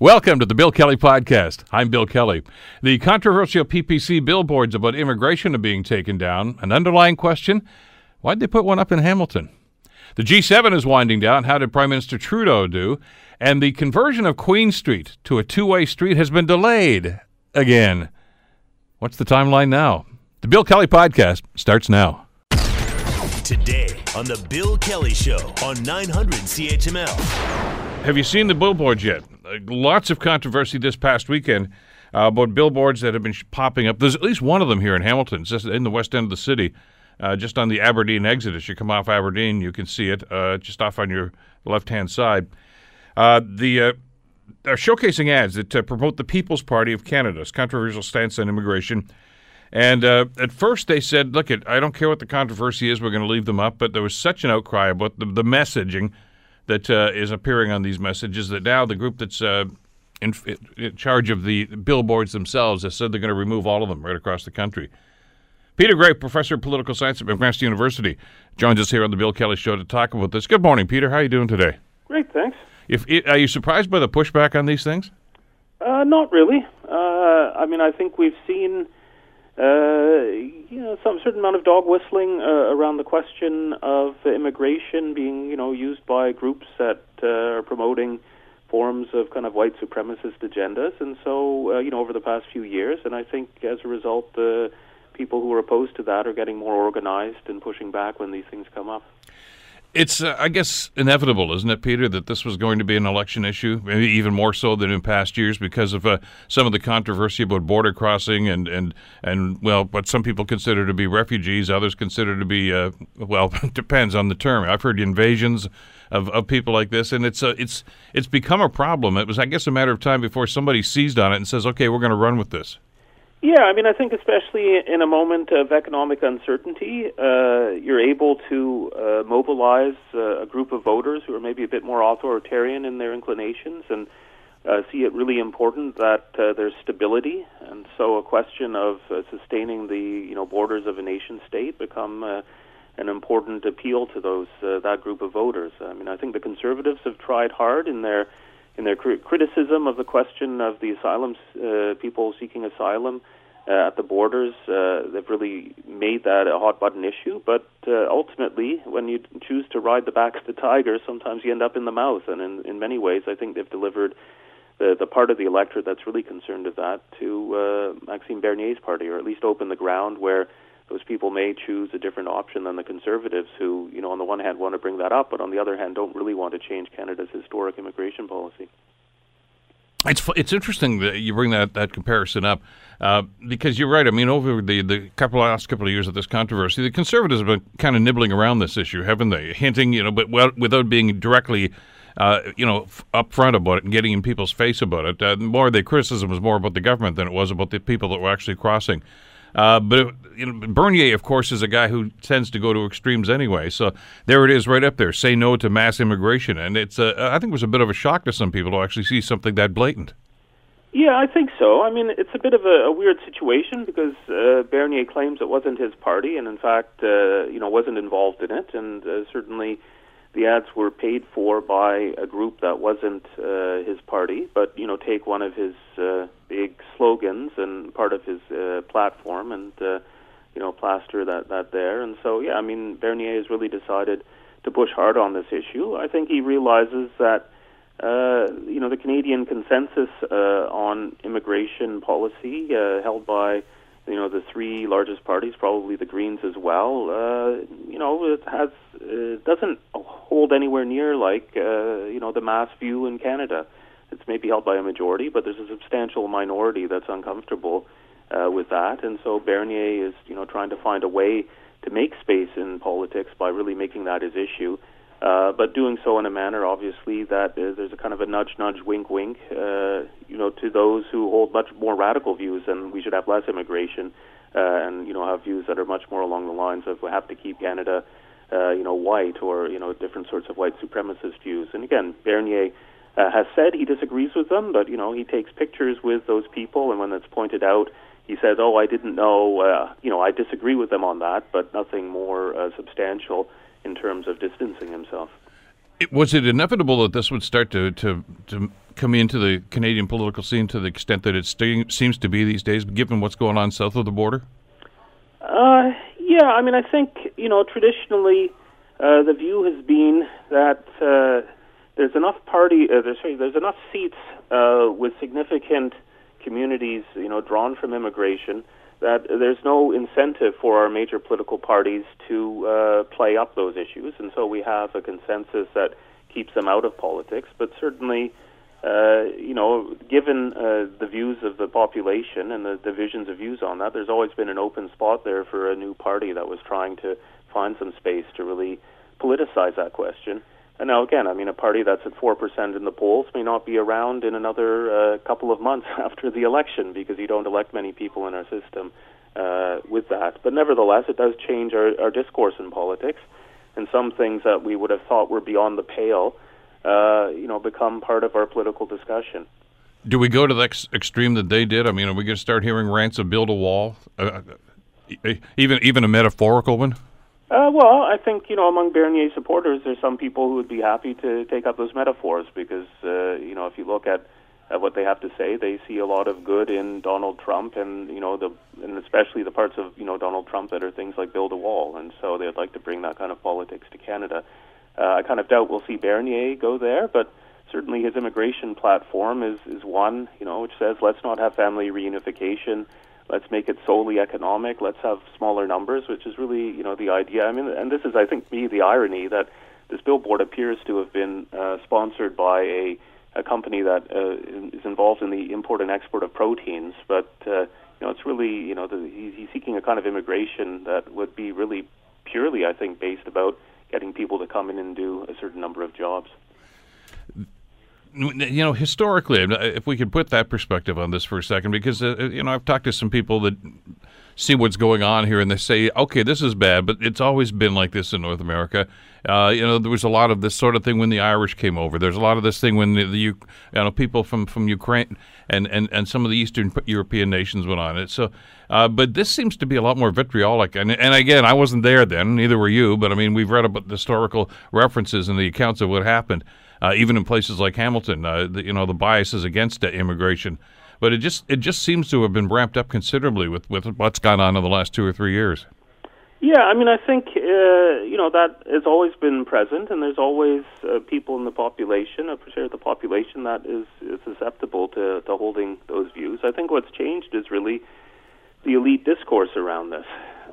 Welcome to the Bill Kelly Podcast. I'm Bill Kelly. The controversial PPC billboards about immigration are being taken down. An underlying question why'd they put one up in Hamilton? The G7 is winding down. How did Prime Minister Trudeau do? And the conversion of Queen Street to a two way street has been delayed again. What's the timeline now? The Bill Kelly Podcast starts now. Today on The Bill Kelly Show on 900 CHML. Have you seen the billboards yet? Uh, lots of controversy this past weekend uh, about billboards that have been sh- popping up. There's at least one of them here in Hamilton, just in the west end of the city, uh, just on the Aberdeen exit. As you come off Aberdeen, you can see it uh, just off on your left hand side. Uh, the uh, are showcasing ads that uh, promote the People's Party of Canada's controversial stance on immigration. And uh, at first they said, "Look, it, I don't care what the controversy is. We're going to leave them up." But there was such an outcry about the, the messaging that uh, is appearing on these messages that now the group that's uh, in, in charge of the billboards themselves has said they're going to remove all of them right across the country. Peter Graefe, professor of political science at McMaster University, joins us here on the Bill Kelly Show to talk about this. Good morning, Peter. How are you doing today? Great, thanks. If are you surprised by the pushback on these things? Uh, not really. Uh, I mean, I think we've seen, you know, some certain amount of dog whistling uh, around the question of immigration being, you know, used by groups that uh, are promoting forms of kind of white supremacist agendas, and so, uh, you know, over the past few years, and I think as a result, the people who are opposed to that are getting more organized and pushing back when these things come up. It's, uh, I guess, inevitable, isn't it, Peter, that this was going to be an election issue, maybe even more so than in past years because of uh, some of the controversy about border crossing and, and, and, well, what some people consider to be refugees, others consider to be, uh, well, depends on the term. I've heard invasions of, of people like this, and it's, uh, it's, it's become a problem. It was, I guess, a matter of time before somebody seized on it and says, okay, we're going to run with this. Yeah, I mean, I think especially in a moment of economic uncertainty, uh, you're able to uh, mobilize uh, a group of voters who are maybe a bit more authoritarian in their inclinations and uh, see it really important that uh, there's stability. And so, a question of uh, sustaining the you know borders of a nation state become an important appeal to those that group of voters. I mean, I think the conservatives have tried hard in their in their cri- criticism of the question of the asylum uh, people seeking asylum uh, at the borders. Uh, they've really made that a hot button issue. But uh, ultimately, when you choose to ride the back of the tiger, sometimes you end up in the mouth. And in, in many ways, I think they've delivered the, the part of the electorate that's really concerned with that to uh, Maxime Bernier's party, or at least open the ground where those people may choose a different option than the conservatives who, you know, on the one hand want to bring that up, but on the other hand don't really want to change Canada's historic immigration policy. It's it's interesting that you bring that, that comparison up uh, because you're right. I mean, over the, the couple last couple of years of this controversy, the conservatives have been kind of nibbling around this issue, haven't they? Hinting, you know, but well, without being directly, uh, you know, f- upfront about it and getting in people's face about it. Uh, more the criticism was more about the government than it was about the people that were actually crossing. Uh, but it, you know, Bernier, of course, is a guy who tends to go to extremes anyway. So there it is, right up there. Say no to mass immigration, and it's. Uh, I think it was a bit of a shock to some people to actually see something that blatant. Yeah, I think so. I mean, it's a bit of a, a weird situation because uh, Bernier claims it wasn't his party, and in fact, uh, you know, wasn't involved in it, and uh, certainly the ads were paid for by a group that wasn't uh, his party. But you know, take one of his uh, big slogans and part of his uh, platform, and uh, you know, plaster that that there. And so, yeah, I mean, Bernier has really decided to push hard on this issue. I think he realizes that uh, you know, the Canadian consensus uh, on immigration policy, uh, held by you know the three largest parties, probably the Greens as well. Uh, you know, it has it doesn't hold anywhere near like uh, you know the mass view in Canada. It's maybe held by a majority, but there's a substantial minority that's uncomfortable uh, with that, and so Bernier is you know trying to find a way to make space in politics by really making that his issue. Uh, but doing so in a manner, obviously, that is, there's a kind of a nudge, nudge, wink, wink, uh, you know, to those who hold much more radical views, and we should have less immigration, uh, and you know, have views that are much more along the lines of we have to keep Canada, uh, you know, white, or you know, different sorts of white supremacist views. And again, Bernier uh, has said he disagrees with them, but you know, he takes pictures with those people, and when that's pointed out, he says, "Oh, I didn't know. Uh, you know, I disagree with them on that, but nothing more uh, substantial." in terms of distancing himself. It, was it inevitable that this would start to, to, to come into the Canadian political scene to the extent that it st- seems to be these days, given what's going on south of the border? Uh, yeah, I mean, I think, you know, traditionally uh, the view has been that uh, there's enough party, uh, there's, sorry, there's enough seats uh, with significant communities, you know, drawn from immigration that there's no incentive for our major political parties to uh, play up those issues, and so we have a consensus that keeps them out of politics. But certainly, uh, you know, given uh, the views of the population and the divisions of views on that, there's always been an open spot there for a new party that was trying to find some space to really politicize that question. And now, again, I mean, a party that's at 4% in the polls may not be around in another uh, couple of months after the election because you don't elect many people in our system uh, with that. But nevertheless, it does change our, our discourse in politics. And some things that we would have thought were beyond the pale, uh, you know, become part of our political discussion. Do we go to the ex- extreme that they did? I mean, are we going to start hearing rants of build a wall, uh, uh, even even a metaphorical one? Uh, well, I think you know among Bernier supporters, there's some people who would be happy to take up those metaphors because uh, you know if you look at, at what they have to say, they see a lot of good in Donald Trump, and you know the and especially the parts of you know Donald Trump that are things like build a wall, and so they'd like to bring that kind of politics to Canada. Uh, I kind of doubt we'll see Bernier go there, but certainly his immigration platform is is one you know which says let's not have family reunification let's make it solely economic. Let's have smaller numbers, which is really, you know, the idea. I mean, and this is, I think, me the irony that this billboard appears to have been uh, sponsored by a, a company that uh, is involved in the import and export of proteins, but uh, you know, it's really, you know, the, he's seeking a kind of immigration that would be really purely, I think, based about getting people to come in and do a certain number of jobs you know, historically, if we could put that perspective on this for a second, because uh, you know, I've talked to some people that see what's going on here, and they say, okay, this is bad, but it's always been like this in North America. Uh, you know, there was a lot of this sort of thing when the Irish came over. There's a lot of this thing when the, the you know people from, from Ukraine and, and, and some of the Eastern European nations went on it. So, uh, but this seems to be a lot more vitriolic. And and again, I wasn't there then, neither were you. But I mean, we've read about the historical references and the accounts of what happened uh, even in places like Hamilton. Uh, the, you know, the bias is against immigration, but it just it just seems to have been ramped up considerably with with what's gone on in the last two or three years. Yeah, I mean, I think uh, you know that has always been present, and there's always uh, people in the population, a percent of the population that is, is susceptible to, to holding those views. I think what's changed is really the elite discourse around this.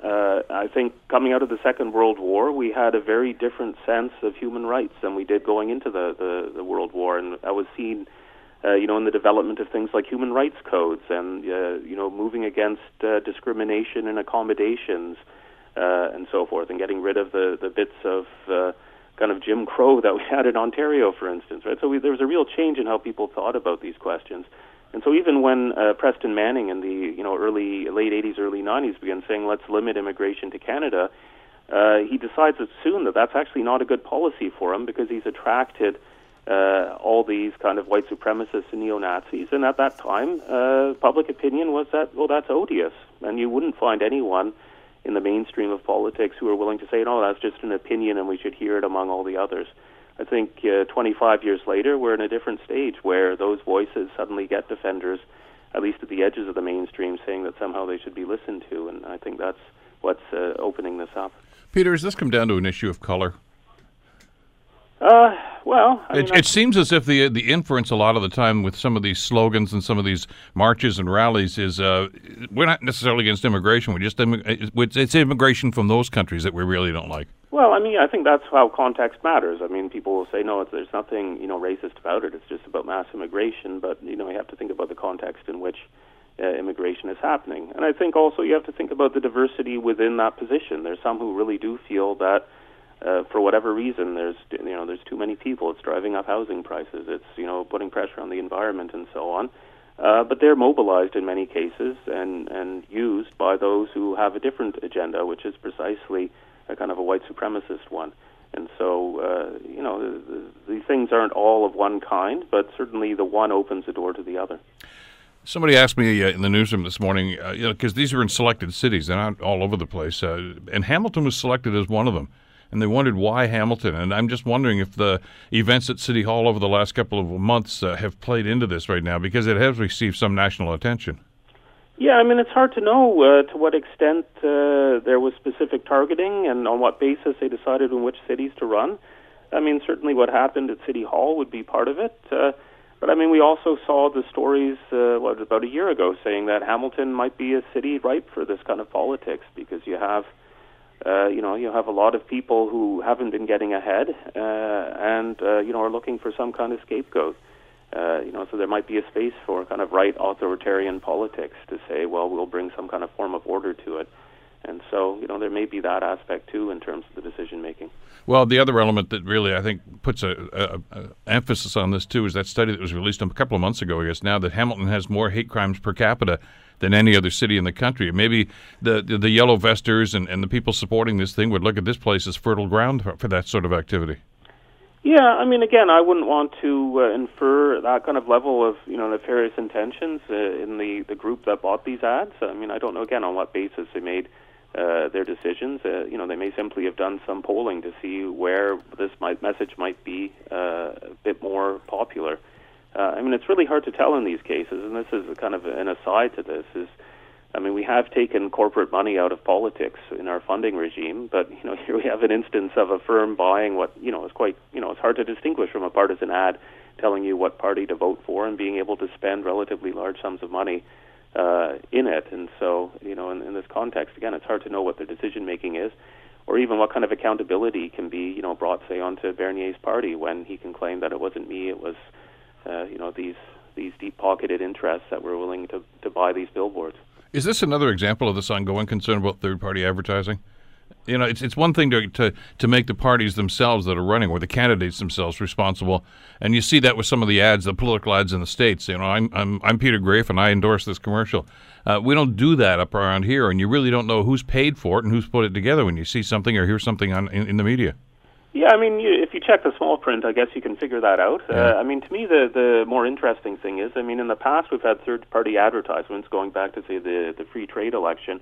Uh, I think coming out of the Second World War, we had a very different sense of human rights than we did going into the, the, the World War, and I was seen, uh, you know, in the development of things like human rights codes and uh, you know moving against uh, discrimination and accommodations uh, and so forth, and getting rid of the the bits of uh, kind of Jim Crow that we had in Ontario, for instance, right? So we, there was a real change in how people thought about these questions. And so even when uh, Preston Manning in the you know early late 80s, early 90s began saying let's limit immigration to Canada, uh, he decides that soon that that's actually not a good policy for him because he's attracted uh, all these kind of white supremacists and neo Nazis. And at that time, uh, public opinion was that well that's odious, and you wouldn't find anyone in the mainstream of politics who are willing to say no that's just an opinion and we should hear it among all the others. I think uh, 25 years later, we're in a different stage where those voices suddenly get defenders, at least at the edges of the mainstream, saying that somehow they should be listened to. And I think that's what's uh, opening this up. Peter, does this come down to an issue of color? Uh, well, I mean, it, it, seems as if the the inference a lot of the time with some of these slogans and some of these marches and rallies is uh, we're not necessarily against immigration. We're just it's immigration from those countries that we really don't like. Well, I mean, I think that's how context matters. I mean, people will say, no, there's nothing, you know, racist about it. It's just about mass immigration. But, you know, you have to think about the context in which uh, immigration is happening. And I think also you have to think about the diversity within that position. There's some who really do feel that, uh, for whatever reason, there's, you know, there's too many people. It's driving up housing prices. It's, you know, putting pressure on the environment and so on. Uh, but they're mobilized in many cases and, and used by those who have a different agenda, which is precisely a kind of a white supremacist one. And so, uh, you know, the, these things aren't all of one kind, but certainly the one opens the door to the other. Somebody asked me uh, in the newsroom this morning, uh, you know, because these are in selected cities, they're not all over the place, uh, and Hamilton was selected as one of them. and they wondered why Hamilton. And I'm just wondering if the events at City Hall over the last couple of months uh, have played into this right now because it has received some national attention. Yeah, I mean, it's hard to know uh, to what extent uh, there was specific targeting and on what basis they decided in which cities to run. I mean, certainly what happened at City Hall would be part of it. Uh, but I mean, we also saw the stories uh, what about a year ago saying that Hamilton might be a city ripe for this kind of politics because you have, uh, you know, you have a lot of people who haven't been getting ahead uh, and uh, you know are looking for some kind of scapegoat. Uh, you know, so there might be a space for kind of right authoritarian politics to say, well, we'll bring some kind of form of order to it. And so, you know, there may be that aspect too in terms of the decision making. Well, the other element that really I think puts a, a, a, emphasis on this too is that study that was released a couple of months ago. I guess now that Hamilton has more hate crimes per capita than any other city in the country. Maybe the the, the yellow vesters and, and the people supporting this thing would look at this place as fertile ground for, for that sort of activity. Yeah, I mean, again, I wouldn't want to uh, infer that kind of level of you know nefarious intentions uh, in the the group that bought these ads. I mean, I don't know again on what basis they made uh, their decisions. Uh, you know, they may simply have done some polling to see where this might, message might be uh, a bit more popular. Uh, I mean, it's really hard to tell in these cases, and this is kind of an aside to this. Is I mean, we have taken corporate money out of politics in our funding regime, but you know, here we have an instance of a firm buying what you know is quite you know it's hard to distinguish from a partisan ad telling you what party to vote for and being able to spend relatively large sums of money uh, in it. And so, you know, in, in this context, again, it's hard to know what their decision making is, or even what kind of accountability can be, you know, brought say onto Bernier's party when he can claim that it wasn't me, it was, uh, you know, these these deep pocketed interests that were willing to to buy these billboards. Is this another example of this ongoing concern about third party advertising? You know, it's it's one thing to, to to make the parties themselves that are running or the candidates themselves responsible, and you see that with some of the ads, the political ads in the states. You know, I'm I'm I'm Peter Graefe and I endorse this commercial. Uh, we don't do that up around here, and you really don't know who's paid for it and who's put it together when you see something or hear something on in, in the media. Yeah, I mean, you, if you check the small print, I guess you can figure that out. Yeah. Uh, I mean, to me, the the more interesting thing is, I mean, in the past we've had third party advertisements going back to say the the free trade election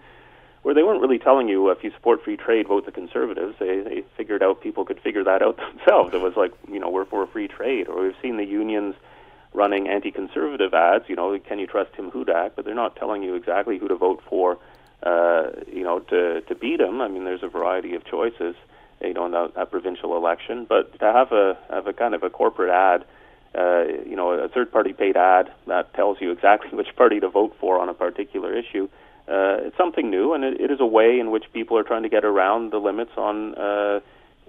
where they weren't really telling you if you support free trade, vote the conservatives. They they figured out people could figure that out themselves. It was like you know we're for free trade, or we've seen the unions running anti-conservative ads. You know, can you trust Tim Hudak? But they're not telling you exactly who to vote for. Uh, you know, to to beat him. I mean, there's a variety of choices. You know, in that, that provincial election, but to have a have a kind of a corporate ad. Uh, you know, a third-party paid ad that tells you exactly which party to vote for on a particular issue uh, it's something new, and it, it is a way in which people are trying to get around the limits on, uh,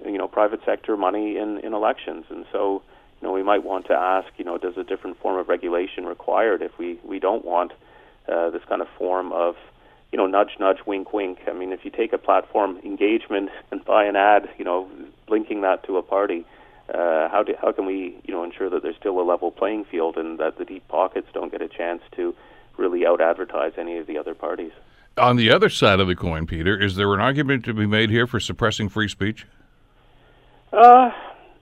you know, private sector money in, in elections. And so, you know, we might want to ask, you know, does a different form of regulation required if we we don't want uh, this kind of form of, you know, nudge, nudge, wink, wink. I mean, if you take a platform engagement and buy an ad, you know, linking that to a party. Uh, how do, how can we you know ensure that there's still a level playing field and that the deep pockets don't get a chance to really out advertise any of the other parties. On the other side of the coin, Peter, is there an argument to be made here for suppressing free speech? Uh,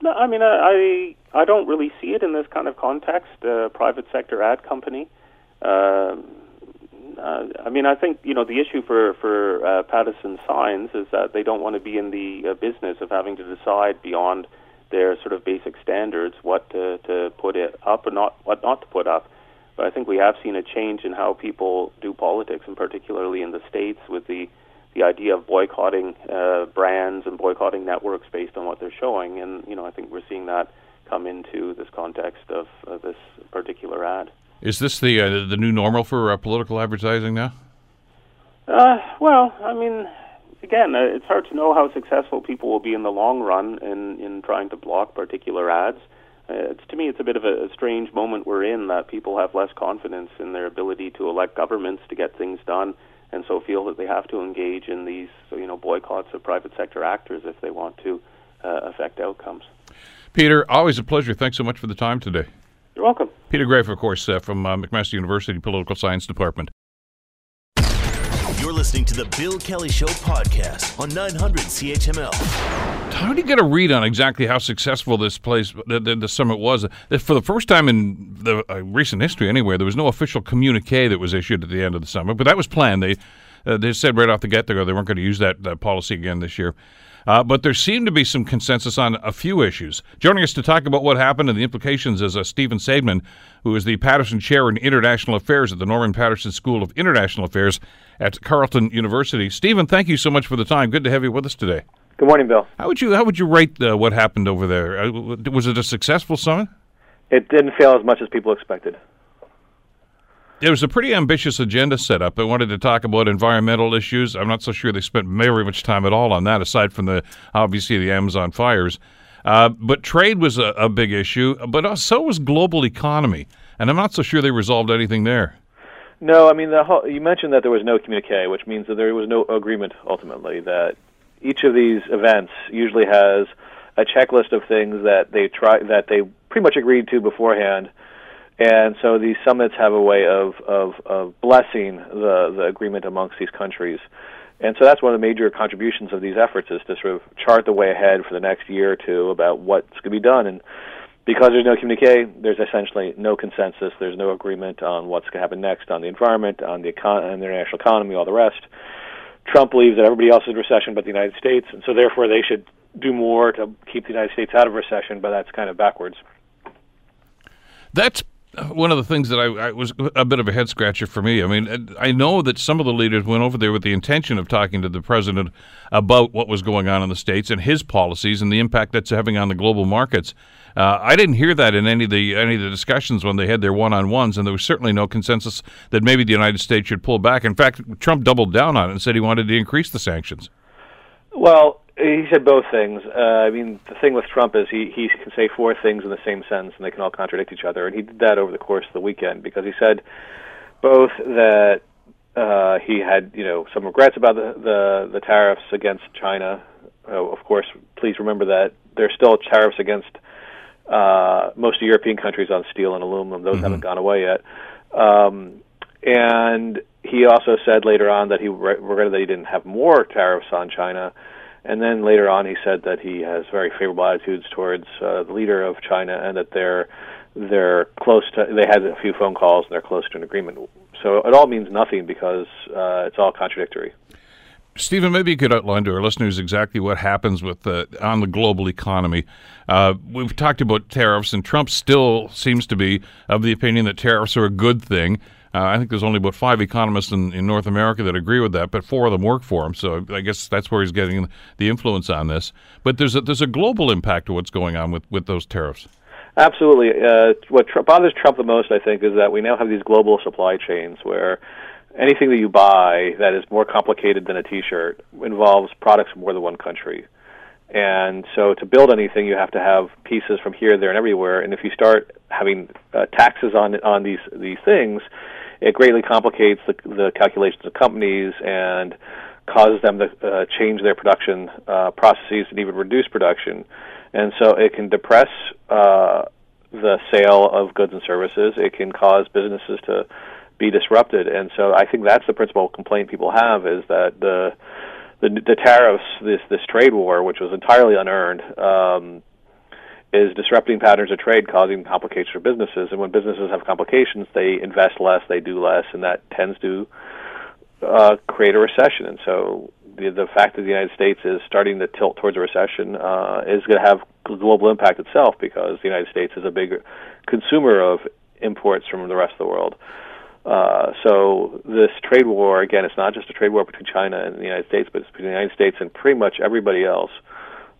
no, I mean, I I don't really see it in this kind of context. A private sector ad company. Uh, uh, I mean, I think you know the issue for for uh, Pattison Signs is that they don't want to be in the uh, business of having to decide beyond their sort of basic standards what to, to put it up and not what not to put up. But I think we have seen a change in how people do politics, and particularly in the states, with the the idea of boycotting uh, brands and boycotting networks based on what they're showing. And you know, I think we're seeing that come into this context of, of this particular ad. Is this the uh, the new normal for uh, political advertising now? Uh, well, I mean, again, uh, it's hard to know how successful people will be in the long run in in trying to block particular ads uh, it's, to me, it's a bit of a, a strange moment we're in that people have less confidence in their ability to elect governments to get things done, and so feel that they have to engage in these, you know, boycotts of private sector actors if they want to uh, affect outcomes. Peter, always a pleasure. Thanks so much for the time today. You're welcome. Peter Graefe, of course, uh, from uh, McMaster University Political Science Department. You're listening to the Bill Kelly Show podcast on 900 CHML. How do you get a read on exactly how successful this place, the, the, the summit was? For the first time in the uh, recent history, anyway, there was no official communique that was issued at the end of the summit, but that was planned. They Uh, they said right off the get go they weren't going to use that, that policy again this year. Uh, but there seemed to be some consensus on a few issues. Joining us to talk about what happened and the implications is uh, Stephen Saideman, who is the Paterson Chair in International Affairs at the Norman Paterson School of International Affairs at Carleton University. Stephen, thank you so much for the time. Good to have you with us today. Good morning, Bill. How would you how would you rate uh, what happened over there? Uh, was it a successful summit? It didn't fail as much as people expected. There was a pretty ambitious agenda set up. They wanted to talk about environmental issues. I'm not so sure they spent very much time at all on that, aside from the obviously the Amazon fires. Uh, but trade was a, a big issue, but so was global economy, and I'm not so sure they resolved anything there. No, I mean the whole, you mentioned that there was no communique, which means that there was no agreement ultimately. That each of these events usually has a checklist of things that they try that they pretty much agreed to beforehand and so these summits have a way of, of, of blessing the, the agreement amongst these countries. And so that's one of the major contributions of these efforts is to sort of chart the way ahead for the next year or two about what's going to be done. And because there's no communique, there's essentially no consensus. There's no agreement on what's going to happen next on the environment, on the, econ- on the international economy, all the rest. Trump believes that everybody else is in recession but the United States, and so therefore they should do more to keep the United States out of recession, but that's kind of backwards. That's one of the things that I, I, was a bit of a head scratcher for me. I mean, I know that some of the leaders went over there with the intention of talking to the president about what was going on in the states and his policies and the impact that's having on the global markets. Uh, I didn't hear that in any of the any of the discussions when they had their one-on-ones, and there was certainly no consensus that maybe the United States should pull back. In fact, Trump doubled down on it and said he wanted to increase the sanctions. Well, he said both things. Uh, I mean, the thing with Trump is he he can say four things in the same sentence, and they can all contradict each other. And he did that over the course of the weekend because he said both that uh, he had you know some regrets about the the, the tariffs against China. Uh, of course, please remember that there's still tariffs against uh, most European countries on steel and aluminum. Those mm-hmm. haven't gone away yet. Um, and he also said later on that he regretted that he didn't have more tariffs on China and then later on, he said that he has very favorable attitudes towards uh, the leader of China, and that they're they're close to. They had a few phone calls, and they're close to an agreement. So it all means nothing because uh, it's all contradictory. Stephen, maybe you could outline to our listeners exactly what happens with the, on the global economy. Uh, we've talked about tariffs, and Trump still seems to be of the opinion that tariffs are a good thing. Uh, I think there's only about five economists in, in North America that agree with that, but four of them work for him. So I guess that's where he's getting the influence on this. But there's a, there's a global impact to what's going on with, with those tariffs. Absolutely. Uh, what bothers Trump the most, I think, is that we now have these global supply chains where anything that you buy that is more complicated than a T-shirt involves products from more than one country. And so to build anything, you have to have pieces from here, there, and everywhere. And if you start having uh, taxes on on these these things, it greatly complicates the, the calculations of companies and causes them to uh, change their production uh, processes and even reduce production. And so it can depress uh, the sale of goods and services. It can cause businesses to be disrupted. And so I think that's the principal complaint people have is that the the, the tariffs, this this trade war, which was entirely unearned, um, is disrupting patterns of trade, causing complications for businesses. And when businesses have complications, they invest less, they do less, and that tends to uh, create a recession. And so the, the fact that the United States is starting to tilt towards a recession uh, is going to have global impact itself because the United States is a big consumer of imports from the rest of the world. Uh, so this trade war, again, it's not just a trade war between China and the United States, but it's between the United States and pretty much everybody else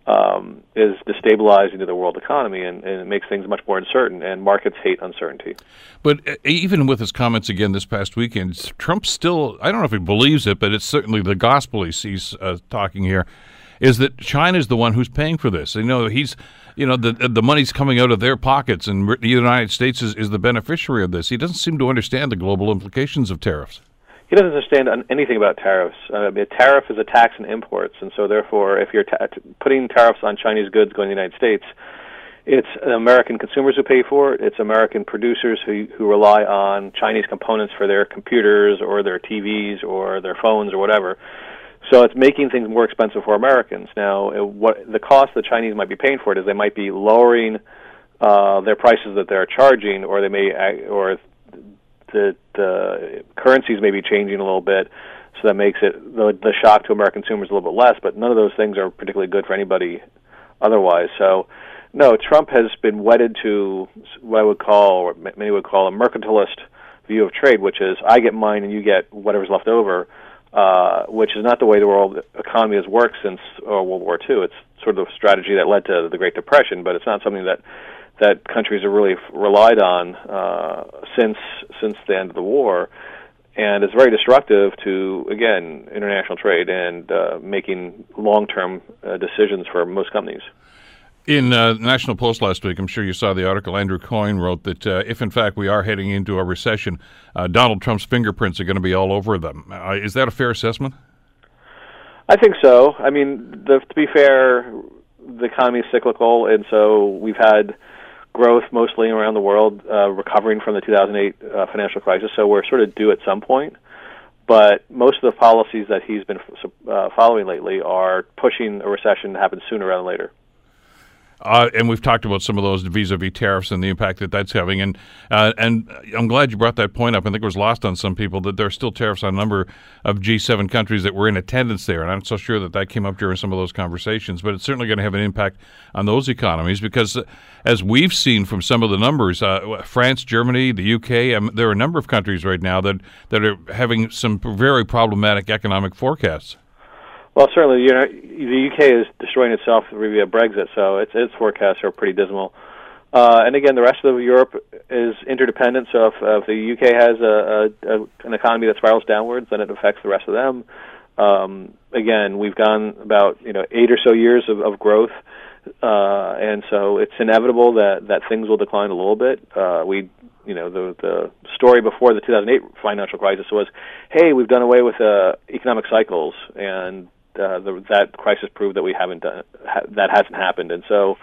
um, is destabilizing to the world economy and, and, it makes things much more uncertain. And markets hate uncertainty. But even with his comments again this past weekend, Trump still, I don't know if he believes it, but it's certainly the gospel he sees uh, talking here, is that China is the one who's paying for this. You know, he's, you know, the the money's coming out of their pockets, and the United States is, is the beneficiary of this. He doesn't seem to understand the global implications of tariffs he doesn't understand anything about tariffs. Uh, a tariff is a tax on imports, and so therefore, if you're ta- putting tariffs on Chinese goods going to the United States, it's American consumers who pay for it. It's American producers who who rely on Chinese components for their computers or their TVs or their phones or whatever. So it's making things more expensive for Americans. Now, uh, what the cost the Chinese might be paying for it is they might be lowering uh, their prices that they're charging, or they may, or the, the currencies may be changing a little bit, so so that makes it the the shock to American consumers a little bit less. But none of those things are particularly good for anybody otherwise. So, no, Trump has been wedded to what I would call, or many would call, a mercantilist view of trade, which is I get mine and you get whatever's left over. Uh, which is not the way the world economy has worked since uh, World War II. It's sort of the strategy that led to the Great Depression, but it's not something that that countries have really relied on uh, since since the end of the war, and it's very destructive to again international trade and uh, making long term uh, decisions for most companies. In uh, National Post last week, I'm sure you saw the article. Andrew Coyne wrote that uh, if, in fact, we are heading into a recession, uh, Donald Trump's fingerprints are going to be all over them. Uh, is that a fair assessment? I think so. I mean, the, to be fair, the economy is cyclical, and so we've had growth mostly around the world, uh, recovering from the 2008 uh, financial crisis. So we're sort of due at some point. But most of the policies that he's been uh, following lately are pushing a recession to happen sooner rather than later. Uh, and we've talked about some of those vis-a-vis tariffs and the impact that that's having. And uh, and I'm glad you brought that point up. I think it was lost on some people that there are still tariffs on a number of G7 countries that were in attendance there. And I'm so sure that that came up during some of those conversations. But it's certainly going to have an impact on those economies because, uh, as we've seen from some of the numbers, uh, France, Germany, the UK, um, there are a number of countries right now that that are having some very problematic economic forecasts. Well, certainly, you know, the UK is destroying itself via Brexit, so its its forecasts are pretty dismal. Uh, and again, the rest of Europe is interdependent. So if, uh, if the UK has a, a, a, an economy that spirals downwards, then it affects the rest of them. Um, again, we've gone about you know eight or so years of, of growth, uh, and so it's inevitable that that things will decline a little bit. Uh, we you know the the story before the 2008 financial crisis was, hey, we've done away with uh, economic cycles, and uh, the, that crisis proved that we haven't done ha- that hasn't happened, and so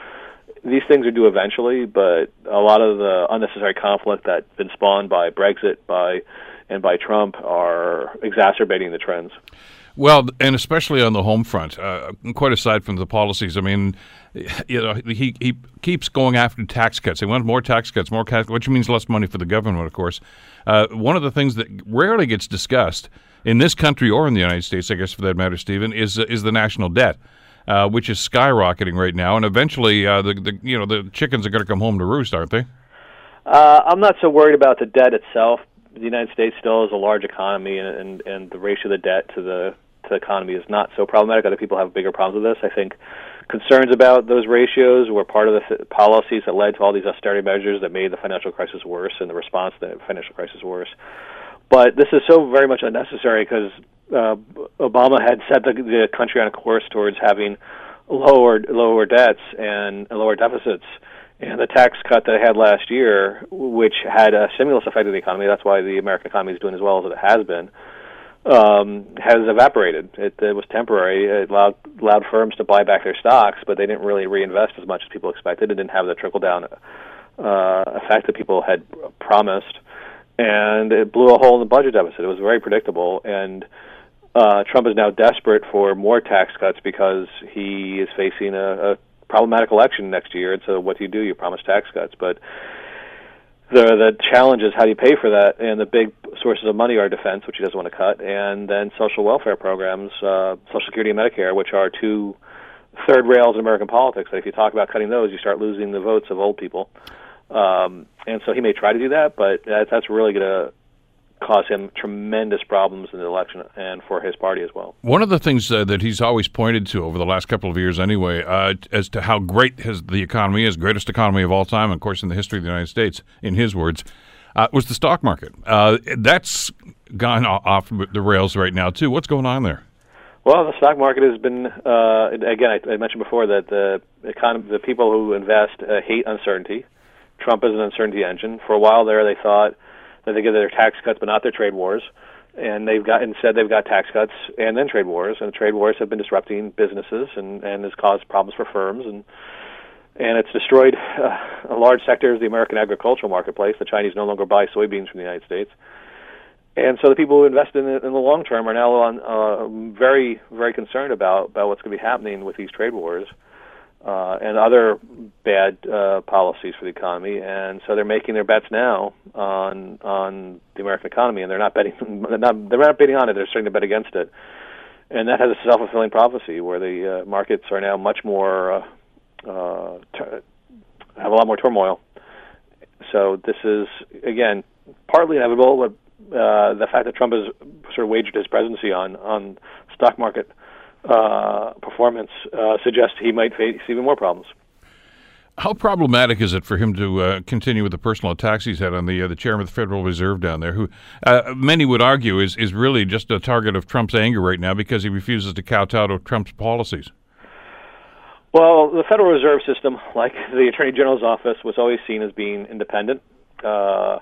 these things are due eventually. But a lot of the unnecessary conflict that's been spawned by Brexit, by and by Trump, are exacerbating the trends. Well, and especially on the home front, uh, quite aside from the policies, I mean, you know, he, he keeps going after tax cuts. He wants more tax cuts, more tax, which means less money for the government, of course. Uh, one of the things that rarely gets discussed in this country or in the United States, I guess for that matter, Stephen, is uh, is the national debt. Uh, which is skyrocketing right now, and eventually, uh, the, the you know the chickens are going to come home to roost, aren't they? I'm not so worried about the debt itself. The United States still is a large economy, and, and and the ratio of the debt to the the economy is not so problematic. Other people have bigger problems with this. I think concerns about those ratios were part of the th- policies that led to all these austerity measures that made the financial crisis worse and the response to the financial crisis worse. But this is so very much unnecessary because uh, Obama had set the, the country on a course towards having lower lower debts and lower deficits. And the tax cut that I had last year, which had a stimulus effect on the economy, that's why the American economy is doing as well as it has been, um, has evaporated. It, it was temporary. It allowed, allowed firms to buy back their stocks, but they didn't really reinvest as much as people expected. It didn't have the trickle down uh, effect that people had promised and it blew a hole in the budget deficit. It was very predictable, and uh, Trump is now desperate for more tax cuts because he is facing a, a problematic election next year. And so, what do you do? You promise tax cuts, but the the challenge is how do you pay for that? And the big sources of money are defense, which he doesn't want to cut, and then social welfare programs, uh, Social Security and Medicare, which are two third rails in American politics. That if you talk about cutting those, you start losing the votes of old people. Um, and so he may try to do that, but that, that's really going to cause him tremendous problems in the election and for his party as well. One of the things uh, that he's always pointed to over the last couple of years, anyway, uh, as to how great his, the economy is, greatest economy of all time, of course, in the history of the United States, in his words, uh, was the stock market. Uh, that's gone off the rails right now too. What's going on there? Well, the stock market has been uh, again. I, I, mentioned before that the economy, the people who invest uh, hate uncertainty. Trump is an uncertainty engine. For a while there, they thought that they get their tax cuts, but not their trade wars. And they've got instead they've got tax cuts and then trade wars, and the trade wars have been disrupting businesses and and has caused problems for firms and and it's destroyed uh, a large sector of the American agricultural marketplace. The Chinese no longer buy soybeans from the United States, and so the people who invest in it in the long term are now on, uh, very very concerned about about what's going to be happening with these trade wars uh, and other bad uh, policies for the economy, and so they're making their bets now on on the American economy, and they're not betting they're not they're not betting on it. They're starting to bet against it, and that has a self fulfilling prophecy where the uh, markets are now much more uh, uh, have a lot more turmoil. So this is again partly inevitable, but uh, the fact that Trump has sort of wagered his presidency on on stock market uh, performance uh, suggests he might face even more problems. How problematic is it for him to uh, continue with the personal attacks he's had on the uh, the chairman of the Federal Reserve down there, who uh, many would argue is is really just a target of Trump's anger right now because he refuses to kowtow to Trump's policies? Well, the Federal Reserve System, like the Attorney General's office, was always seen as being independent. Uh,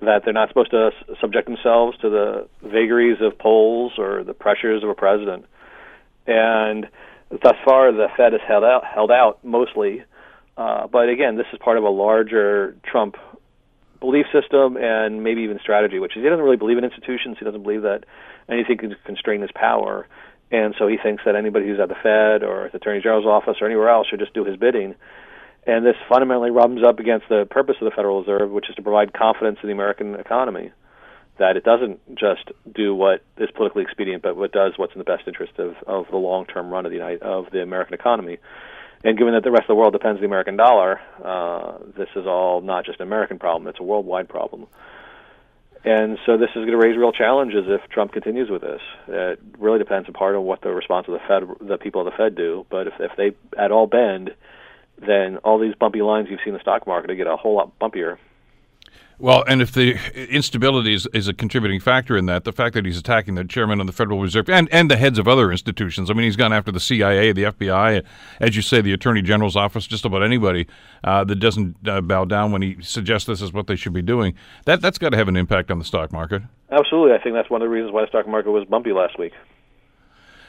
that they're not supposed to subject themselves to the vagaries of polls or the pressures of a president. And thus far, the Fed has held out, held out mostly. Uh, but again, this is part of a larger Trump belief system and maybe even strategy, which is he doesn't really believe in institutions. He doesn't believe that anything can constrain his power. And so he thinks that anybody who's at the Fed or the Attorney General's office or anywhere else should just do his bidding. And this fundamentally rubs up against the purpose of the Federal Reserve, which is to provide confidence in the American economy that it doesn't just do what is politically expedient, but what does what's in the best interest of, of the long term run of the United, of the American economy. And given that the rest of the world depends on the American dollar, uh, this is all not just an American problem; it's a worldwide problem. And so this is going to raise real challenges if Trump continues with this. It really depends in part on what the response of the Fed, the people of the Fed, do. But if, if they at all bend, then all these bumpy lines you've seen in the stock market get a whole lot bumpier. Well, and if the instability is, is, a contributing factor in that, the fact that he's attacking the chairman of the Federal Reserve and, and the heads of other institutions. I mean, he's gone after the CIA, the FBI, as you say, the Attorney General's office, just about anybody uh, that doesn't uh, bow down when he suggests this is what they should be doing. That that's got to have an impact on the stock market. Absolutely, I think that's one of the reasons why the stock market was bumpy last week.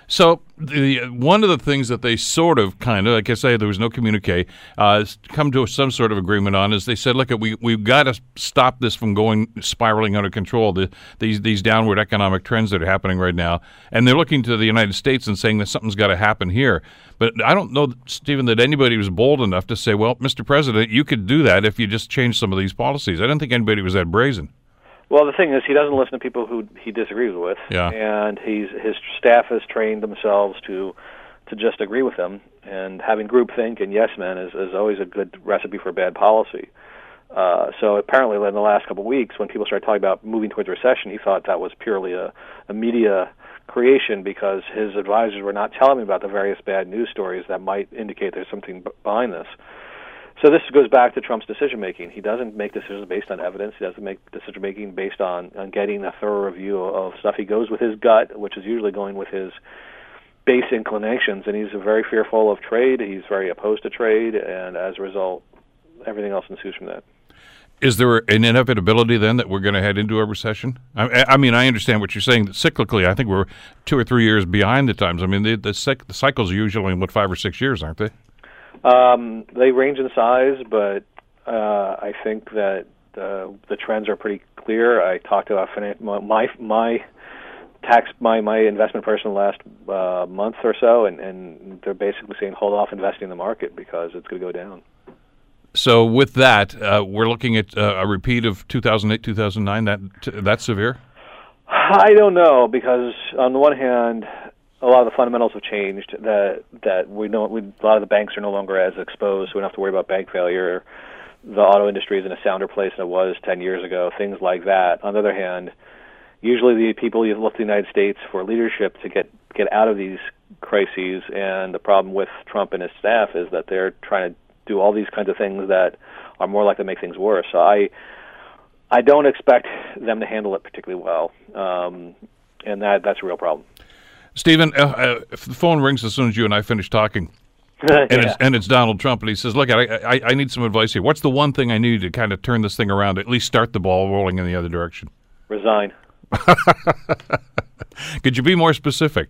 So the one of the things that they sort of kind of, like I say, there was no communique, uh, come to some sort of agreement on is they said, look, we we've got to stop this from going spiraling out of control. The, these these downward economic trends that are happening right now, and they're looking to the United States and saying that something's got to happen here. But I don't know, Stephen, that anybody was bold enough to say, well, Mr. President, you could do that if you just change some of these policies. I don't think anybody was that brazen. Well, the thing is, he doesn't listen to people who he disagrees with, yeah. and he's his staff has trained themselves to to just agree with him. And having groupthink and yes men is, is always a good recipe for bad policy. Uh, so apparently, in the last couple of weeks, when people started talking about moving towards recession, he thought that was purely a, a media creation because his advisors were not telling him about the various bad news stories that might indicate there's something behind this. So this goes back to Trump's decision making. He doesn't make decisions based on evidence. He doesn't make decision making based on, on getting a thorough review of stuff. He goes with his gut, which is usually going with his base inclinations, and he's very fearful of trade. He's very opposed to trade, and as a result, everything else ensues from that. Is there an inevitability then that we're going to head into a recession? I, I, mean, I understand what you're saying. That Cyclically, I think we're two or three years behind the times. I mean, the, the, cycles are usually what five or six years, aren't they? Um, they range in size, but uh, I think that uh, the trends are pretty clear. I talked about finan- my my tax my my investment person last uh, month or so, and, and they're basically saying hold off investing in the market because it's going to go down. So with that, uh, we're looking at uh, a repeat of 2008, 2009. That that severe? I don't know because on the one hand, a lot of the fundamentals have changed. That that we know we, a lot of the banks are no longer as exposed. So we don't have to worry about bank failure. The auto industry is in a sounder place than it was 10 years ago. Things like that. On the other hand, usually the people you look to the United States for leadership to get get out of these crises. And the problem with Trump and his staff is that they're trying to do all these kinds of things that are more likely to make things worse. So I I don't expect them to handle it particularly well, um, and that that's a real problem. Stephen, uh, uh, if the phone rings as soon as you and I finish talking, and, yeah. it's, and it's Donald Trump, and he says, "Look, I, I, I need some advice here. What's the one thing I need to kind of turn this thing around? At least start the ball rolling in the other direction." Resign. Could you be more specific?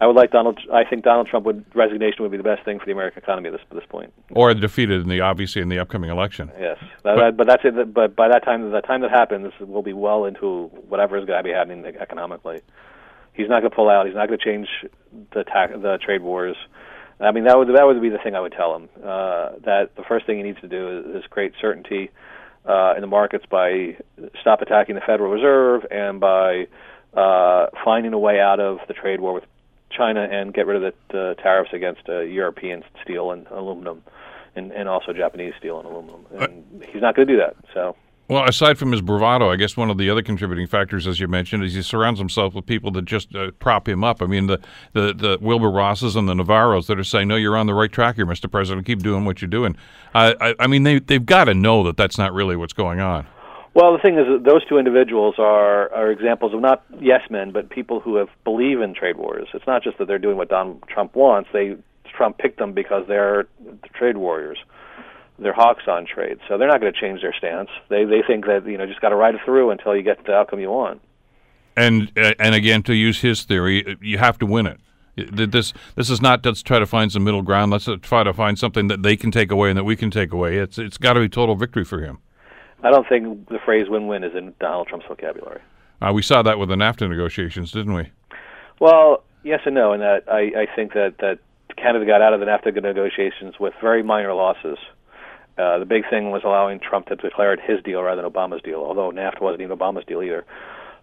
I would like Donald. I think Donald Trump would resignation would be the best thing for the American economy at this this point. Or defeated in the obviously in the upcoming election. Yes, that, but, but that's it. But by that time, the time that happens, we'll be well into whatever is going to be happening economically. He's not going to pull out. He's not going to change the ta- the trade wars. I mean, that would that would be the thing I would tell him. Uh, that the first thing he needs to do is, is create certainty uh, in the markets by stop attacking the Federal Reserve and by uh, finding a way out of the trade war with China and get rid of the uh, tariffs against uh, European steel and aluminum, and, and also Japanese steel and aluminum. And he's not going to do that. So Well, aside from his bravado, I guess one of the other contributing factors, as you mentioned, is he surrounds himself with people that just uh, prop him up. I mean, the, the, the Wilbur Rosses and the Navarros that are saying, no, you're on the right track here, Mr. President. Keep doing what you're doing. I, I, I mean, they, they've got to know that that's not really what's going on. Well, the thing is, that those two individuals are are examples of not yes men, but people who have believe in trade wars. It's not just that they're doing what Donald Trump wants. They Trump picked them because they're the trade warriors. They're hawks on trade, so they're not going to change their stance. They they think that you know just got to ride it through until you get the outcome you want. And uh, and again, to use his theory, you have to win it. This this is not let's try to find some middle ground. Let's try to find something that they can take away and that we can take away. It's it's got to be total victory for him. I don't think the phrase "win-win" is in Donald Trump's vocabulary. Uh, we saw that with the NAFTA negotiations, didn't we? Well, yes and no. In that I, I think that that Canada got out of the NAFTA negotiations with very minor losses. Uh, the big thing was allowing Trump to declare it his deal rather than Obama's deal, although NAFTA wasn't even Obama's deal either.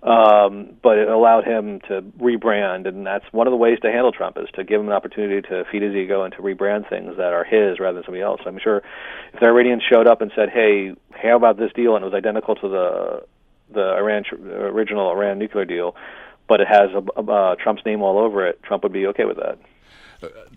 Um, but it allowed him to rebrand, and that's one of the ways to handle Trump is to give him an opportunity to feed his ego and to rebrand things that are his rather than somebody else. I'm sure if the Iranians showed up and said, "Hey, how about this deal?" and it was identical to the the Iran original Iran nuclear deal, but it has uh, Trump's name all over it, Trump would be okay with that.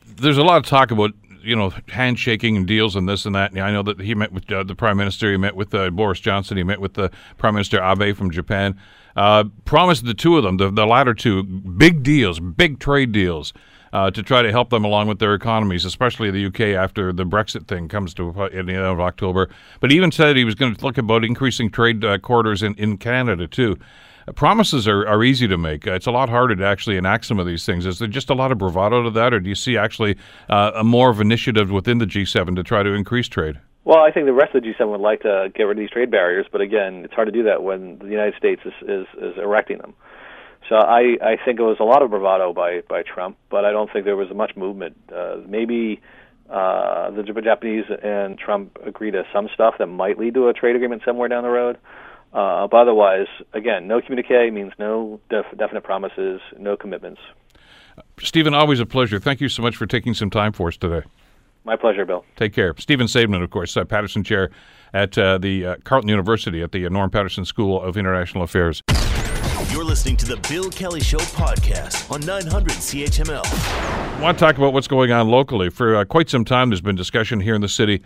There's a lot of talk about you know handshaking and deals and this and that. And I know that he met with uh, the prime minister. He met with uh, Boris Johnson. He met with the prime minister Abe from Japan. Uh, promised the two of them, the, the latter two, big deals, big trade deals. Uh, to try to help them along with their economies, especially the UK after the Brexit thing comes to uh, in the end of October. But he even said he was going to look about increasing trade uh, corridors in, in Canada too. Uh, promises are, are easy to make. Uh, it's a lot harder to actually enact some of these things. Is there just a lot of bravado to that, or do you see actually uh, a more of initiative within the G7 to try to increase trade? Well, I think the rest of the G7 would like to get rid of these trade barriers, but again, it's hard to do that when the United States is, is, is erecting them. So I, I think it was a lot of bravado by, by Trump, but I don't think there was much movement. Uh, maybe uh, the Japanese and Trump agree to some stuff that might lead to a trade agreement somewhere down the road. Uh, but otherwise, again, no communique means no def- definite promises, no commitments. Stephen, always a pleasure. Thank you so much for taking some time for us today. My pleasure, Bill. Take care. Stephen Saideman, of course, uh, Paterson Chair at uh, the uh, Carleton University at the uh, Norm Paterson School of International Affairs. You're listening to the Bill Kelly Show podcast on 900 CHML. I want to talk about what's going on locally. For uh, quite some time, there's been discussion here in the city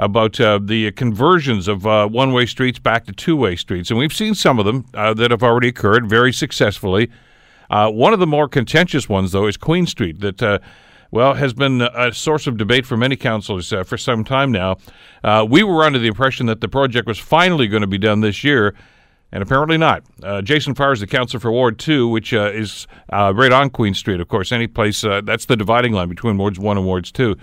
about uh, the conversions of uh, one way streets back to two way streets. And we've seen some of them uh, that have already occurred very successfully. Uh, one of the more contentious ones, though, is Queen Street, that, uh, well, has been a source of debate for many councillors uh, for some time now. we were under the impression that the project was finally going to be done this year. And apparently not. Jason Farr is the councillor for Ward 2, which is right on Queen Street, of course. Any place, that's the dividing line between Wards 1 and Wards 2.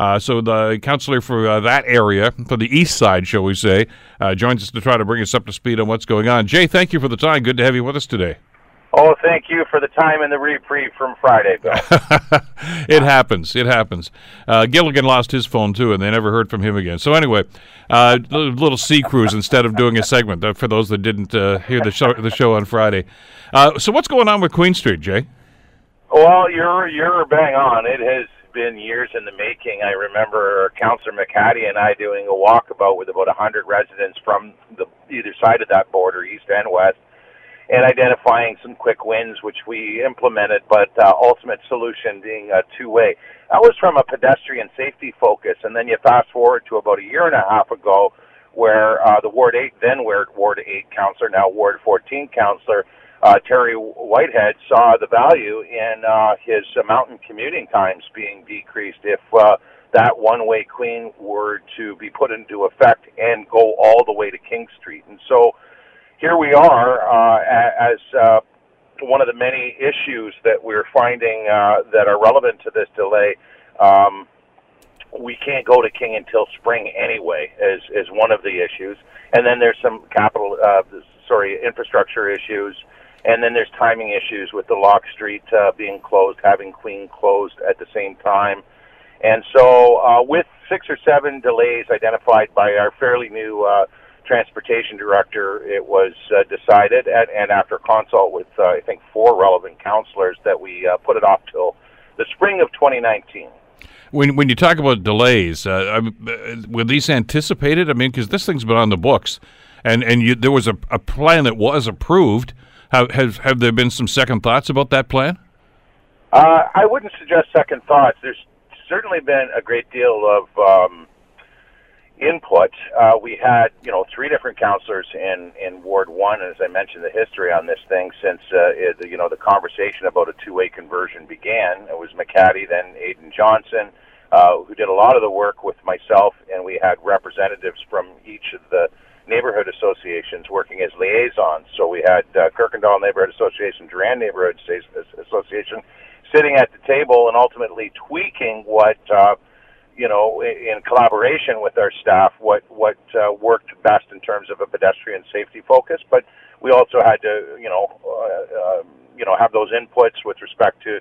Uh, so the counselor for uh, that area, for the east side, shall we say, uh, joins us to try to bring us up to speed on what's going on. Jay, thank you for the time. Good to have you with us today. Oh, thank you for the time and the reprieve from Friday, Bill. it happens. It happens. Uh, Gilligan lost his phone too, and they never heard from him again. So anyway, uh, little sea cruise instead of doing a segment uh, for those that didn't hear the show the show on Friday. so what's going on with Queen Street, Jay? Well, you're you're bang on. It has been years in the making. I remember Councillor McHattie and I doing a walkabout with about 100 residents from the either side of that border, east and west, and identifying some quick wins, which we implemented, but uh, ultimate solution being a two-way. That was from a pedestrian safety focus, and then you fast forward to about a year and a half ago, where uh, the Ward 8, then Ward 8 councillor, now Ward 14 councillor, uh, Terry Whitehead saw the value in uh, his uh, mountain commuting times being decreased if uh, that one-way Queen were to be put into effect and go all the way to King Street. And so here we are uh, as uh, one of the many issues that we're finding uh, that are relevant to this delay. Um, we can't go to King until spring anyway, as is one of the issues. And then there's some capital, uh, sorry, infrastructure issues and then there's timing issues with the Locke Street uh, being closed, having Queen closed at the same time. And so, uh, with six or seven delays identified by our fairly new uh, transportation director, it was uh, decided, and, and after consult with uh, I think four relevant councillors, that we uh, put it off till the spring of 2019. When when you talk about delays, uh, uh, were these anticipated? I mean, because this thing's been on the books, and and you, there was a, a plan that was approved. Have, have have there been some second thoughts about that plan? Uh, I wouldn't suggest second thoughts. There's certainly been a great deal of um, input. Uh, we had, you know, three different counselors in in Ward One, as I mentioned, the history on this thing since uh, it, you know the conversation about a two-way conversion began. It was McHattie, then Aidan Johnson, uh, who did a lot of the work with myself, and we had representatives from each of the neighborhood associations working as liaisons. So we had uh, Kirkendall Neighborhood Association, Durand Neighborhood Association, sitting at the table and ultimately tweaking what uh, you know in collaboration with our staff what what uh, worked best in terms of a pedestrian safety focus but we also had to you know uh, uh, you know have those inputs with respect to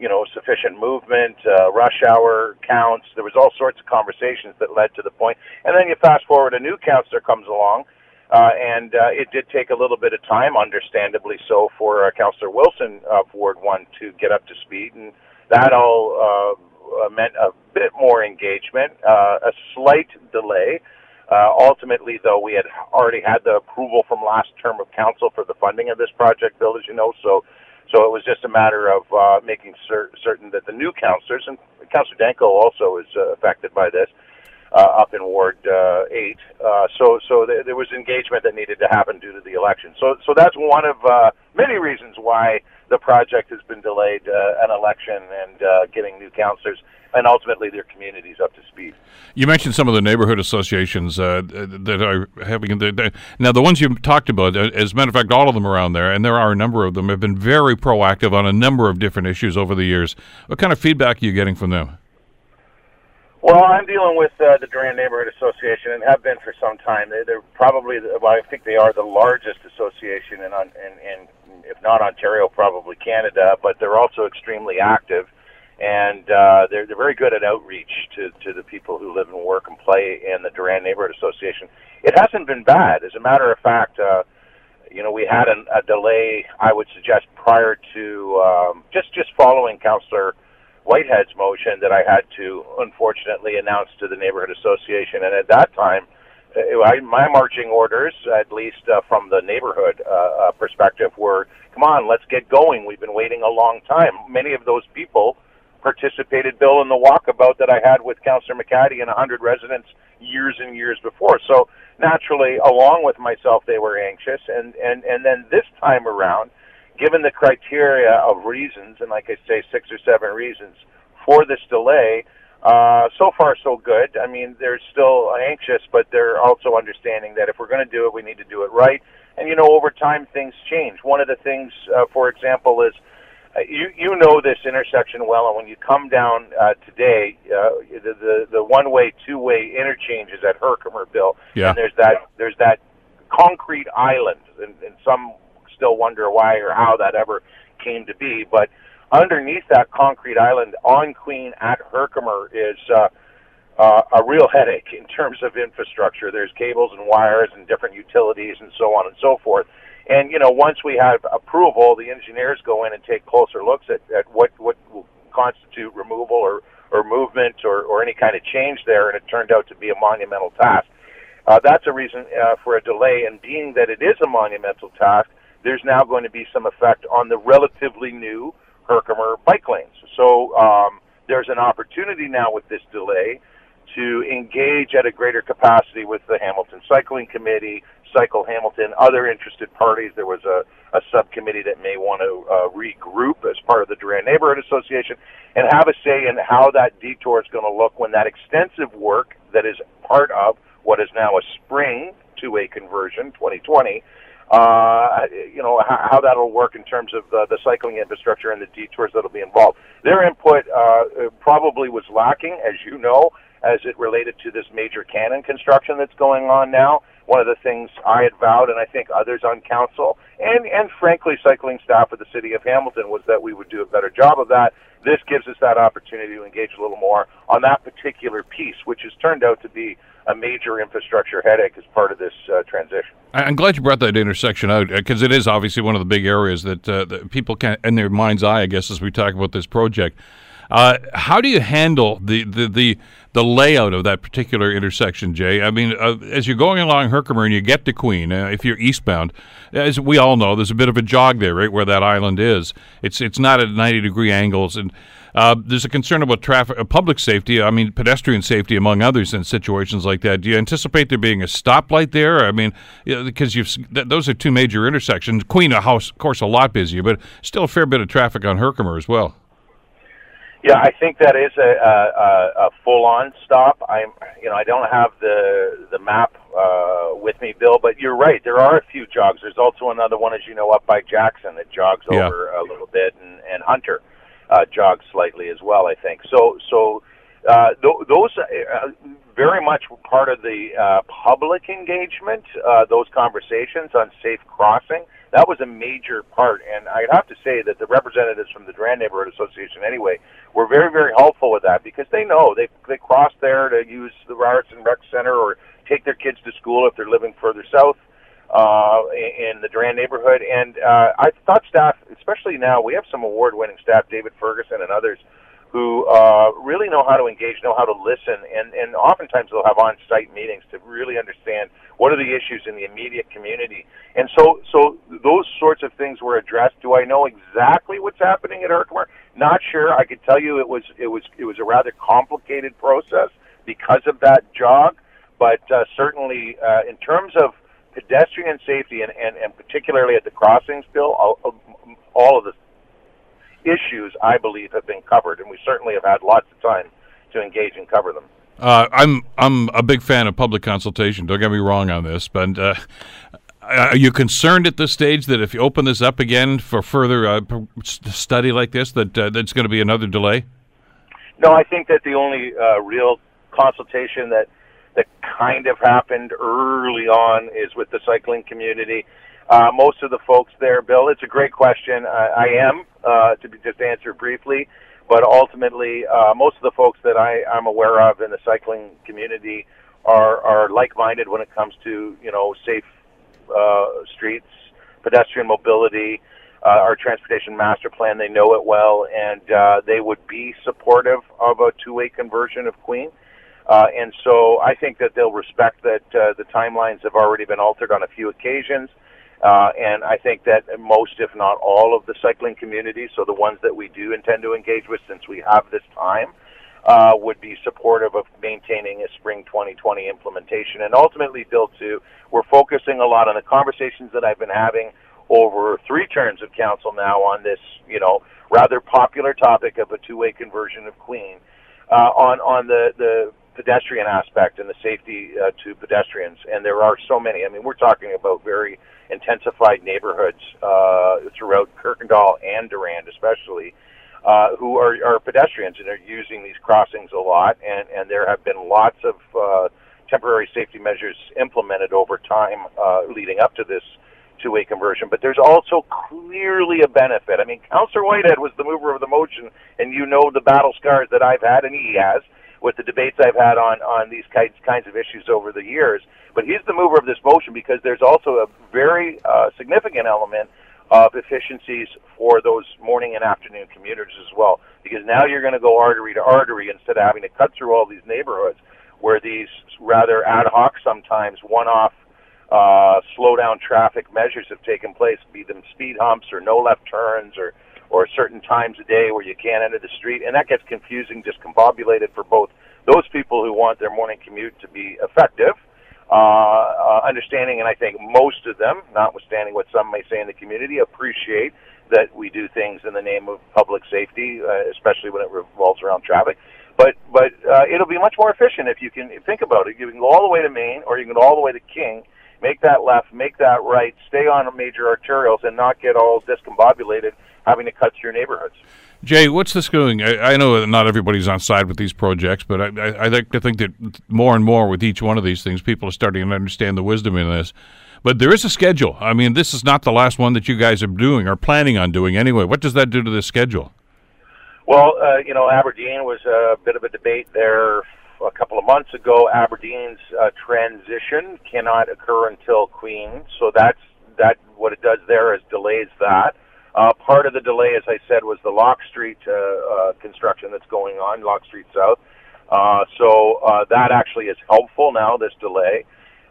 you know sufficient movement uh, rush hour counts there was all sorts of conversations that led to the point. and then you fast forward a new counselor comes along uh, and uh, it did take a little bit of time, understandably so, for uh, Councillor Wilson of Ward 1 to get up to speed. And that all uh, meant a bit more engagement, uh, a slight delay. Uh, ultimately, though, we had already had the approval from last term of council for the funding of this project, Bill, as you know. So, so it was just a matter of uh, making cer- certain that the new councillors, and Councillor Danko also is uh, affected by this, uh, up in Ward uh, Eight. Uh, so so th- there was engagement that needed to happen due to the election. So so that's one of uh, many reasons why the project has been delayed uh, an election and uh, getting new councillors and ultimately their communities up to speed. You mentioned some of the neighborhood associations uh, that are having the, now the ones you talked about. Uh, as a matter of fact, all of them around there, and there are a number of them, have been very proactive on a number of different issues over the years. What kind of feedback are you getting from them? Well, I'm dealing with uh, the Durand Neighborhood Association and have been for some time. They, they're probably, well, I think they are the largest association in, in, in, if not Ontario, probably Canada. But they're also extremely active, and uh, they're they're very good at outreach to to the people who live and work and play in the Durand Neighborhood Association. It hasn't been bad, as a matter of fact. Uh, you know, we had an, a delay. I would suggest prior to um, just just following Councillor Whitehead's motion that I had to unfortunately announce to the neighborhood association. And at that time, uh, I, my marching orders, at least uh, from the neighborhood uh, uh, perspective, were, "Come on, let's get going. We've been waiting a long time." Many of those people participated, Bill, in the walkabout that I had with Councillor McHattie and 100 residents years and years before. So naturally, along with myself, they were anxious. And and and then this time around, given the criteria of reasons, and like I say, six or seven reasons for this delay, uh, so far so good. I mean, they're still anxious, but they're also understanding that if we're going to do it, we need to do it right. And you know, over time, things change. One of the things, uh, for example, is uh, you you know this intersection well, and when you come down uh, today, uh, the the, the one way, two way interchanges at Herkimer, Bill. Yeah. And there's that there's that concrete island, and, and some still wonder why or how that ever came to be. But underneath that concrete island on Queen at Herkimer is uh, uh, a real headache in terms of infrastructure. There's cables and wires and different utilities and so on and so forth. And you know, once we have approval, the engineers go in and take closer looks at, at what what will constitute removal or or movement or, or any kind of change there, and it turned out to be a monumental task. Uh, that's a reason uh, for a delay, and being that it is a monumental task, there's now going to be some effect on the relatively new Herkimer bike lanes. So um, there's an opportunity now with this delay to engage at a greater capacity with the Hamilton Cycling Committee, Cycle Hamilton, other interested parties. There was a, a subcommittee that may want to uh, regroup as part of the Durand Neighborhood Association and have a say in how that detour is going to look when that extensive work that is part of what is now a spring two-way conversion 2020 uh, you know, how, how that'll work in terms of the, the cycling infrastructure and the detours that'll be involved. Their input uh, probably was lacking, as you know, as it related to this major Cannon construction that's going on now. one of the things I had vowed, and I think others on council, and and frankly, cycling staff of the city of Hamilton, was that we would do a better job of that. This gives us that opportunity to engage a little more on that particular piece, which has turned out to be a major infrastructure headache as part of this uh, transition. I'm glad you brought that intersection out because it is obviously one of the big areas that, uh, that people can, in their mind's eye, I guess, as we talk about this project. Uh, how do you handle the, the, the, the, layout of that particular intersection, Jay? I mean, uh, as you're going along Herkimer and you get to Queen, uh, if you're eastbound, as we all know, there's a bit of a jog there, right where that island is. It's it's not at 90 degree angles, and uh, there's a concern about traffic, uh, public safety. I mean, pedestrian safety, among others, in situations like that. Do you anticipate there being a stoplight there? I mean, you know, because you've th- those are two major intersections. Queen House, of course, a lot busier, but still a fair bit of traffic on Herkimer as well. Yeah, I think that is a, a, a full-on stop. I'm, you know, I don't have the the map uh, with me, Bill, but you're right. There are a few jogs. There's also another one, as you know, up by Jackson that jogs yeah. over a little bit, and, and Hunter uh, jogs slightly as well. I think so. So uh, th- those uh, very much part of the uh, public engagement. Uh, those conversations on safe crossing that was a major part. And I'd have to say that the representatives from the Durand Neighborhood Association, anyway, were very, very helpful with that because they know they they cross there to use the Ryerson Rec Center or take their kids to school if they're living further south uh, in the Durand neighborhood. And uh, I thought staff, especially now, we have some award-winning staff, David Ferguson and others, who uh, really know how to engage, know how to listen, and, and oftentimes they'll have on-site meetings to really understand what are the issues in the immediate community. And so, so those sorts of things were addressed. Do I know exactly what's happening at Herkimer? Not sure. I could tell you it was it was it was a rather complicated process because of that jog, but uh, certainly uh, in terms of pedestrian safety and, and, and particularly at the crossings, Bill, all, all of the issues, I believe, have been covered, and we certainly have had lots of time to engage and cover them. Uh, I'm I'm a big fan of public consultation. Don't get me wrong on this, but uh, are you concerned at this stage that if you open this up again for further uh, study like this, that uh, that's going to be another delay? No, I think that the only uh, real consultation that that kind of happened early on is with the cycling community. Uh, most of the folks there, Bill, it's a great question. I, I am, uh, to be, just answer briefly, but ultimately, uh, most of the folks that I, I'm aware of in the cycling community are, are like-minded when it comes to, you know, safe uh, streets, pedestrian mobility, uh, our transportation master plan. They know it well, and uh, they would be supportive of a two-way conversion of Queen. Uh, and so I think that they'll respect that uh, the timelines have already been altered on a few occasions. Uh, and I think that most, if not all, of the cycling community, so the ones that we do intend to engage with since we have this time, uh, would be supportive of maintaining a spring 2020 implementation. And ultimately, Bill, too, we're focusing a lot on the conversations that I've been having over three terms of council now on this, you know, rather popular topic of a two-way conversion of Queen. Uh, on on the the pedestrian aspect and the safety uh, to pedestrians, and there are so many. I mean, we're talking about very intensified neighborhoods uh, throughout Kirkendall and Durand, especially, uh, who are, are pedestrians and are using these crossings a lot. And, and there have been lots of uh, temporary safety measures implemented over time uh, leading up to this two-way conversion. But there's also clearly a benefit. I mean, Councillor Whitehead was the mover of the motion, and you know the battle scars that I've had, and he has with the debates I've had on on these kinds kinds of issues over the years. But he's the mover of this motion because there's also a very uh, significant element of efficiencies for those morning and afternoon commuters as well. Because now you're going to go artery to artery instead of having to cut through all these neighborhoods where these rather ad hoc, sometimes one-off uh, slow down traffic measures have taken place, be them speed humps or no left turns or or certain times a day where you can't enter the street, and that gets confusing, discombobulated for both those people who want their morning commute to be effective, uh, uh, understanding, and I think most of them, notwithstanding what some may say in the community, appreciate that we do things in the name of public safety, uh, especially when it revolves around traffic. But but uh, it'll be much more efficient if you can think about it. You can go all the way to Main, or you can go all the way to King, make that left, make that right, stay on major arterials, and not get all discombobulated having to cut through neighborhoods. Jay, what's this going? I, I know that not everybody's on side with these projects, but I, I, I like to think that more and more with each one of these things, people are starting to understand the wisdom in this. But there is a schedule. I mean, this is not the last one that you guys are doing or planning on doing anyway. What does that do to the schedule? Well, uh, you know, Aberdeen was a bit of a debate there a couple of months ago. Aberdeen's uh, transition cannot occur until Queen, so that's that. What it does there is delays that. Uh, part of the delay, as I said, was the Locke Street uh, uh, construction that's going on, Locke Street South. Uh, so uh, that actually is helpful now. This delay.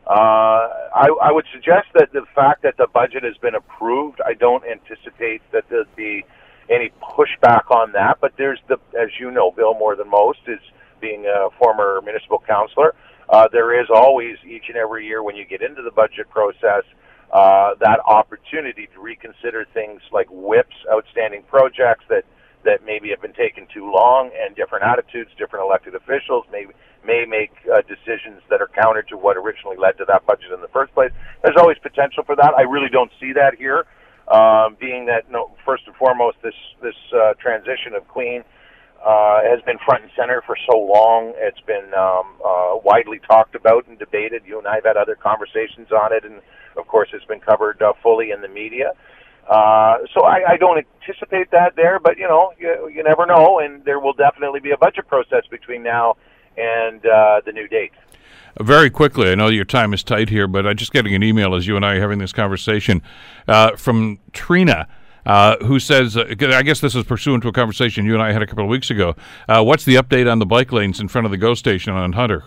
Uh, I, I would suggest that the fact that the budget has been approved, I don't anticipate that there'd be any pushback on that. But there's the, as you know, Bill, more than most, is being a former municipal councilor. Uh, there is always each and every year when you get into the budget process uh, that opportunity to reconsider things like whips, outstanding projects that that maybe have been taken too long, and different attitudes, different elected officials may may make uh, decisions that are counter to what originally led to that budget in the first place. There's always potential for that. I really don't see that here, um, being that no, first and foremost, this this uh, transition of Queen uh, has been front and center for so long. It's been um, uh, widely talked about and debated. You and I have had other conversations on it, and of course, it's been covered uh, fully in the media. Uh, so I, I don't anticipate that there, but you know, you, you never know, and there will definitely be a budget process between now and uh, the new date. Very quickly, I know your time is tight here, but I'm just getting an email as you and I are having this conversation uh, from Trina. Uh, who says, uh, I guess this is pursuant to a conversation you and I had a couple of weeks ago. Uh, what's the update on the bike lanes in front of the GO station on Hunter?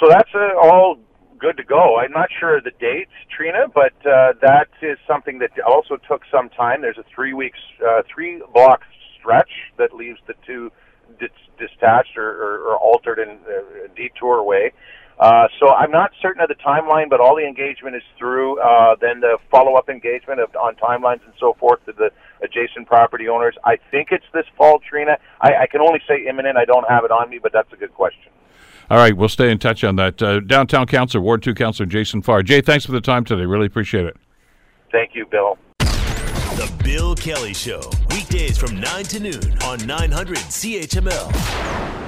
So that's uh, all good to go. I'm not sure of the dates, Trina, but uh, that is something that also took some time. There's a three weeks, uh, three block stretch that leaves the two dis- detached or, or, or altered in uh, detour way. Uh, so I'm not certain of the timeline, but all the engagement is through. Uh, then the follow-up engagement of, on timelines and so forth to the adjacent property owners. I think it's this fall, Trina. I, I can only say imminent. I don't have it on me, but that's a good question. All right, we'll stay in touch on that. Uh, Downtown Councilor, Ward 2 Councilor Jason Farr. Jay, thanks for the time today. Really appreciate it. Thank you, Bill. The Bill Kelly Show, weekdays from 9 to noon on 900 CHML.